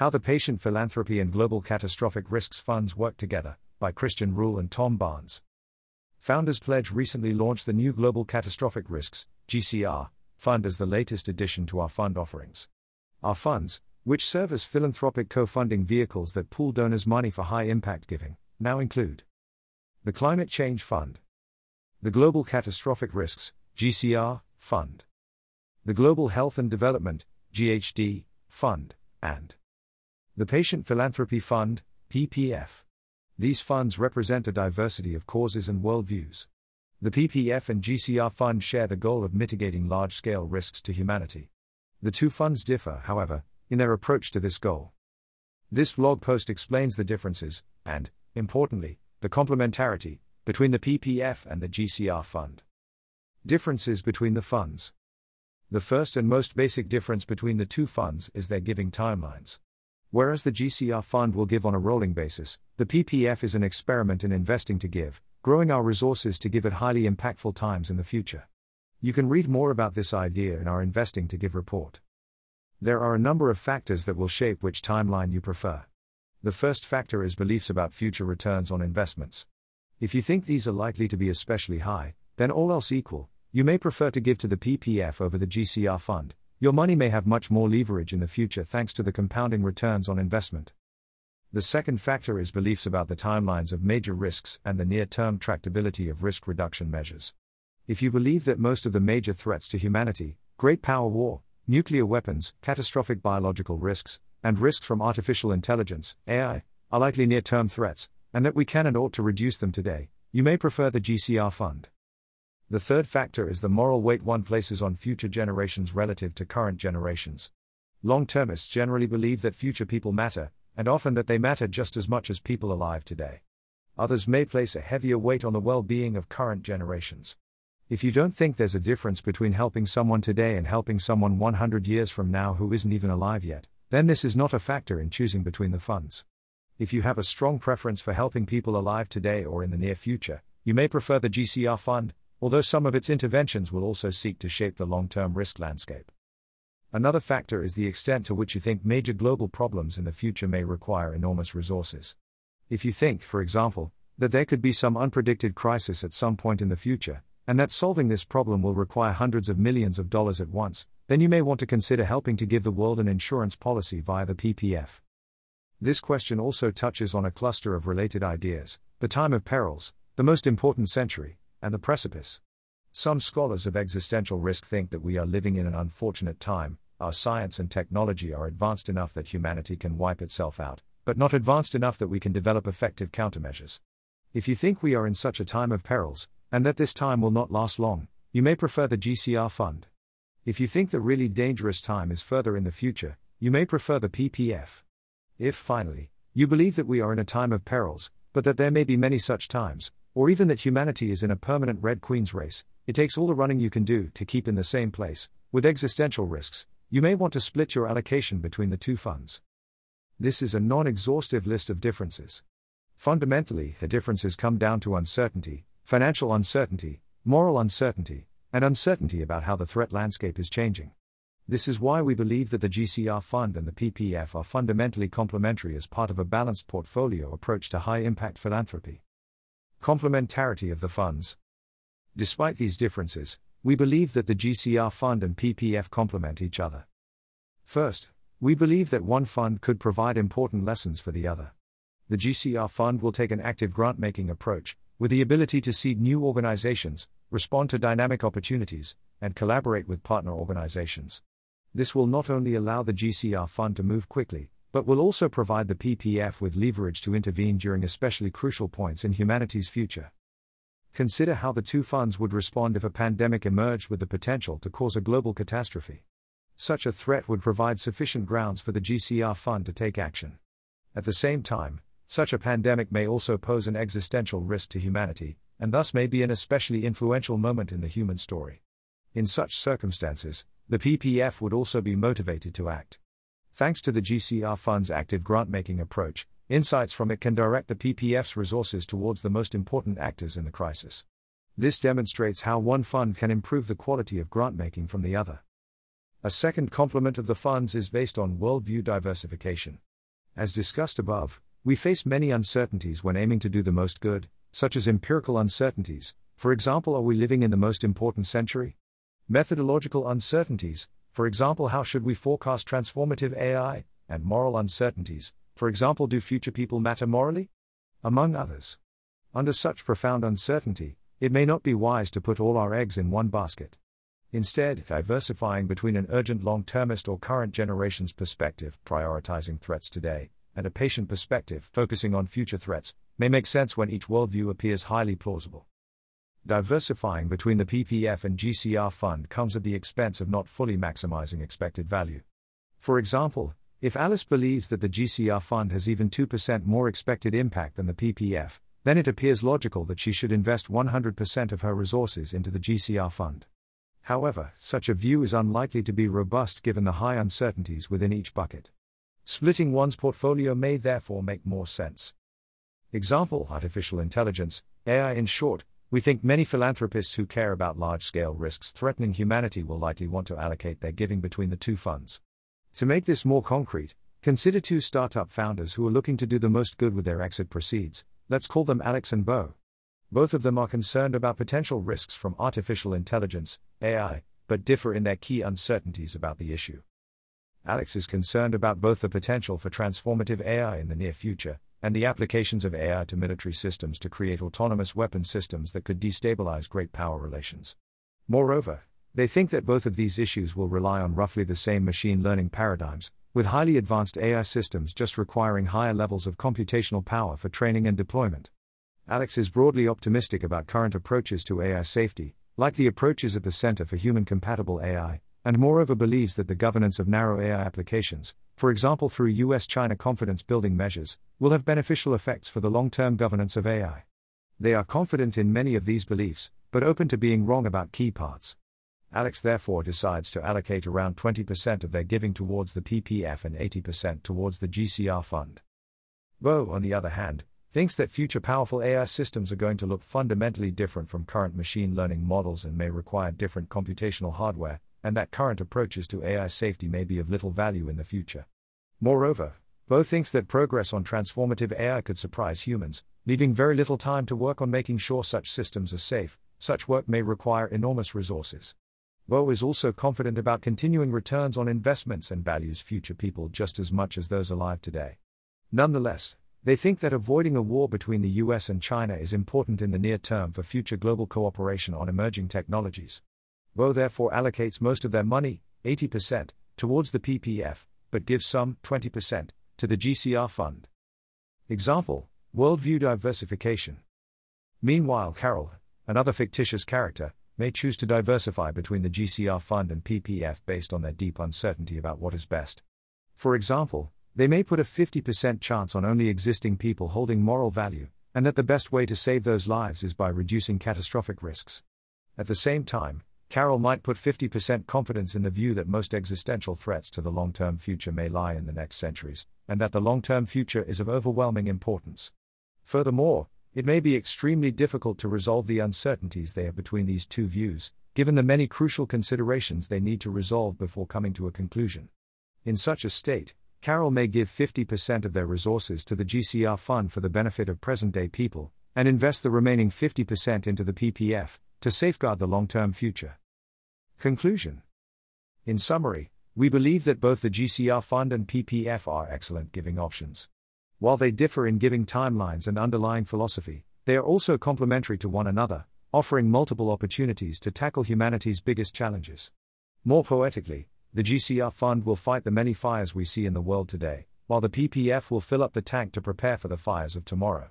How the Patient Philanthropy and Global Catastrophic Risks Funds Work Together, by Christian Ruhl and Tom Barnes. Founders Pledge recently launched the new Global Catastrophic Risks, GCR, fund as the latest addition to our fund offerings. Our funds, which serve as philanthropic co funding vehicles that pool donors' money for high impact giving, now include the Climate Change Fund, the Global Catastrophic Risks, GCR, Fund, the Global Health and Development, GHD, Fund, and the Patient Philanthropy Fund, PPF. These funds represent a diversity of causes and worldviews. The PPF and GCR fund share the goal of mitigating large scale risks to humanity. The two funds differ, however, in their approach to this goal. This blog post explains the differences, and, importantly, the complementarity, between the PPF and the GCR fund. Differences between the funds. The first and most basic difference between the two funds is their giving timelines. Whereas the GCR fund will give on a rolling basis, the PPF is an experiment in investing to give, growing our resources to give at highly impactful times in the future. You can read more about this idea in our Investing to Give report. There are a number of factors that will shape which timeline you prefer. The first factor is beliefs about future returns on investments. If you think these are likely to be especially high, then all else equal, you may prefer to give to the PPF over the GCR fund, your money may have much more leverage in the future thanks to the compounding returns on investment. The second factor is beliefs about the timelines of major risks and the near term tractability of risk reduction measures. If you believe that most of the major threats to humanity, great power war, nuclear weapons, catastrophic biological risks, and risks from artificial intelligence, AI, are likely near term threats, and that we can and ought to reduce them today, you may prefer the GCR fund. The third factor is the moral weight one places on future generations relative to current generations. Long termists generally believe that future people matter, and often that they matter just as much as people alive today. Others may place a heavier weight on the well being of current generations. If you don't think there's a difference between helping someone today and helping someone 100 years from now who isn't even alive yet, then this is not a factor in choosing between the funds. If you have a strong preference for helping people alive today or in the near future, you may prefer the GCR fund, although some of its interventions will also seek to shape the long term risk landscape. Another factor is the extent to which you think major global problems in the future may require enormous resources. If you think, for example, that there could be some unpredicted crisis at some point in the future, and that solving this problem will require hundreds of millions of dollars at once, then you may want to consider helping to give the world an insurance policy via the PPF. This question also touches on a cluster of related ideas the time of perils, the most important century, and the precipice. Some scholars of existential risk think that we are living in an unfortunate time, our science and technology are advanced enough that humanity can wipe itself out, but not advanced enough that we can develop effective countermeasures. If you think we are in such a time of perils, and that this time will not last long, you may prefer the GCR fund. If you think the really dangerous time is further in the future, you may prefer the PPF. If, finally, you believe that we are in a time of perils, but that there may be many such times, or even that humanity is in a permanent Red Queen's race, it takes all the running you can do to keep in the same place. With existential risks, you may want to split your allocation between the two funds. This is a non exhaustive list of differences. Fundamentally, the differences come down to uncertainty, financial uncertainty, moral uncertainty, and uncertainty about how the threat landscape is changing. This is why we believe that the GCR fund and the PPF are fundamentally complementary as part of a balanced portfolio approach to high impact philanthropy. Complementarity of the funds. Despite these differences, we believe that the GCR fund and PPF complement each other. First, we believe that one fund could provide important lessons for the other. The GCR fund will take an active grant making approach, with the ability to seed new organizations, respond to dynamic opportunities, and collaborate with partner organizations. This will not only allow the GCR fund to move quickly, but will also provide the PPF with leverage to intervene during especially crucial points in humanity's future. Consider how the two funds would respond if a pandemic emerged with the potential to cause a global catastrophe. Such a threat would provide sufficient grounds for the GCR fund to take action. At the same time, such a pandemic may also pose an existential risk to humanity, and thus may be an especially influential moment in the human story. In such circumstances, the PPF would also be motivated to act. Thanks to the GCR Fund's active grant making approach, insights from it can direct the PPF's resources towards the most important actors in the crisis. This demonstrates how one fund can improve the quality of grant making from the other. A second complement of the funds is based on worldview diversification. As discussed above, we face many uncertainties when aiming to do the most good, such as empirical uncertainties, for example, are we living in the most important century? Methodological uncertainties, for example, how should we forecast transformative AI? And moral uncertainties, for example, do future people matter morally? Among others. Under such profound uncertainty, it may not be wise to put all our eggs in one basket. Instead, diversifying between an urgent long termist or current generation's perspective, prioritizing threats today, and a patient perspective, focusing on future threats, may make sense when each worldview appears highly plausible. Diversifying between the PPF and GCR fund comes at the expense of not fully maximizing expected value. For example, if Alice believes that the GCR fund has even 2% more expected impact than the PPF, then it appears logical that she should invest 100% of her resources into the GCR fund. However, such a view is unlikely to be robust given the high uncertainties within each bucket. Splitting one's portfolio may therefore make more sense. Example Artificial intelligence, AI in short, we think many philanthropists who care about large scale risks threatening humanity will likely want to allocate their giving between the two funds. To make this more concrete, consider two startup founders who are looking to do the most good with their exit proceeds, let's call them Alex and Bo. Both of them are concerned about potential risks from artificial intelligence, AI, but differ in their key uncertainties about the issue. Alex is concerned about both the potential for transformative AI in the near future and the applications of AI to military systems to create autonomous weapon systems that could destabilize great power relations. Moreover, they think that both of these issues will rely on roughly the same machine learning paradigms, with highly advanced AI systems just requiring higher levels of computational power for training and deployment. Alex is broadly optimistic about current approaches to AI safety, like the approaches at the Center for Human Compatible AI, and moreover believes that the governance of narrow AI applications, for example through US China confidence building measures, will have beneficial effects for the long term governance of AI. They are confident in many of these beliefs, but open to being wrong about key parts. Alex therefore decides to allocate around 20% of their giving towards the PPF and 80% towards the GCR fund. Bo, on the other hand, thinks that future powerful AI systems are going to look fundamentally different from current machine learning models and may require different computational hardware, and that current approaches to AI safety may be of little value in the future. Moreover, Bo thinks that progress on transformative AI could surprise humans, leaving very little time to work on making sure such systems are safe. Such work may require enormous resources. Bo is also confident about continuing returns on investments and values future people just as much as those alive today. Nonetheless, they think that avoiding a war between the US and China is important in the near term for future global cooperation on emerging technologies. Bo therefore allocates most of their money, 80%, towards the PPF, but gives some, 20%, to the GCR fund. Example Worldview diversification. Meanwhile, Carol, another fictitious character, may choose to diversify between the GCR fund and PPF based on their deep uncertainty about what is best. For example, they may put a 50% chance on only existing people holding moral value, and that the best way to save those lives is by reducing catastrophic risks. At the same time, Carol might put 50% confidence in the view that most existential threats to the long term future may lie in the next centuries, and that the long term future is of overwhelming importance. Furthermore, it may be extremely difficult to resolve the uncertainties there between these two views, given the many crucial considerations they need to resolve before coming to a conclusion. In such a state, Carol may give 50% of their resources to the GCR fund for the benefit of present day people, and invest the remaining 50% into the PPF, to safeguard the long term future. Conclusion In summary, we believe that both the GCR fund and PPF are excellent giving options. While they differ in giving timelines and underlying philosophy, they are also complementary to one another, offering multiple opportunities to tackle humanity's biggest challenges. More poetically, the GCR fund will fight the many fires we see in the world today, while the PPF will fill up the tank to prepare for the fires of tomorrow.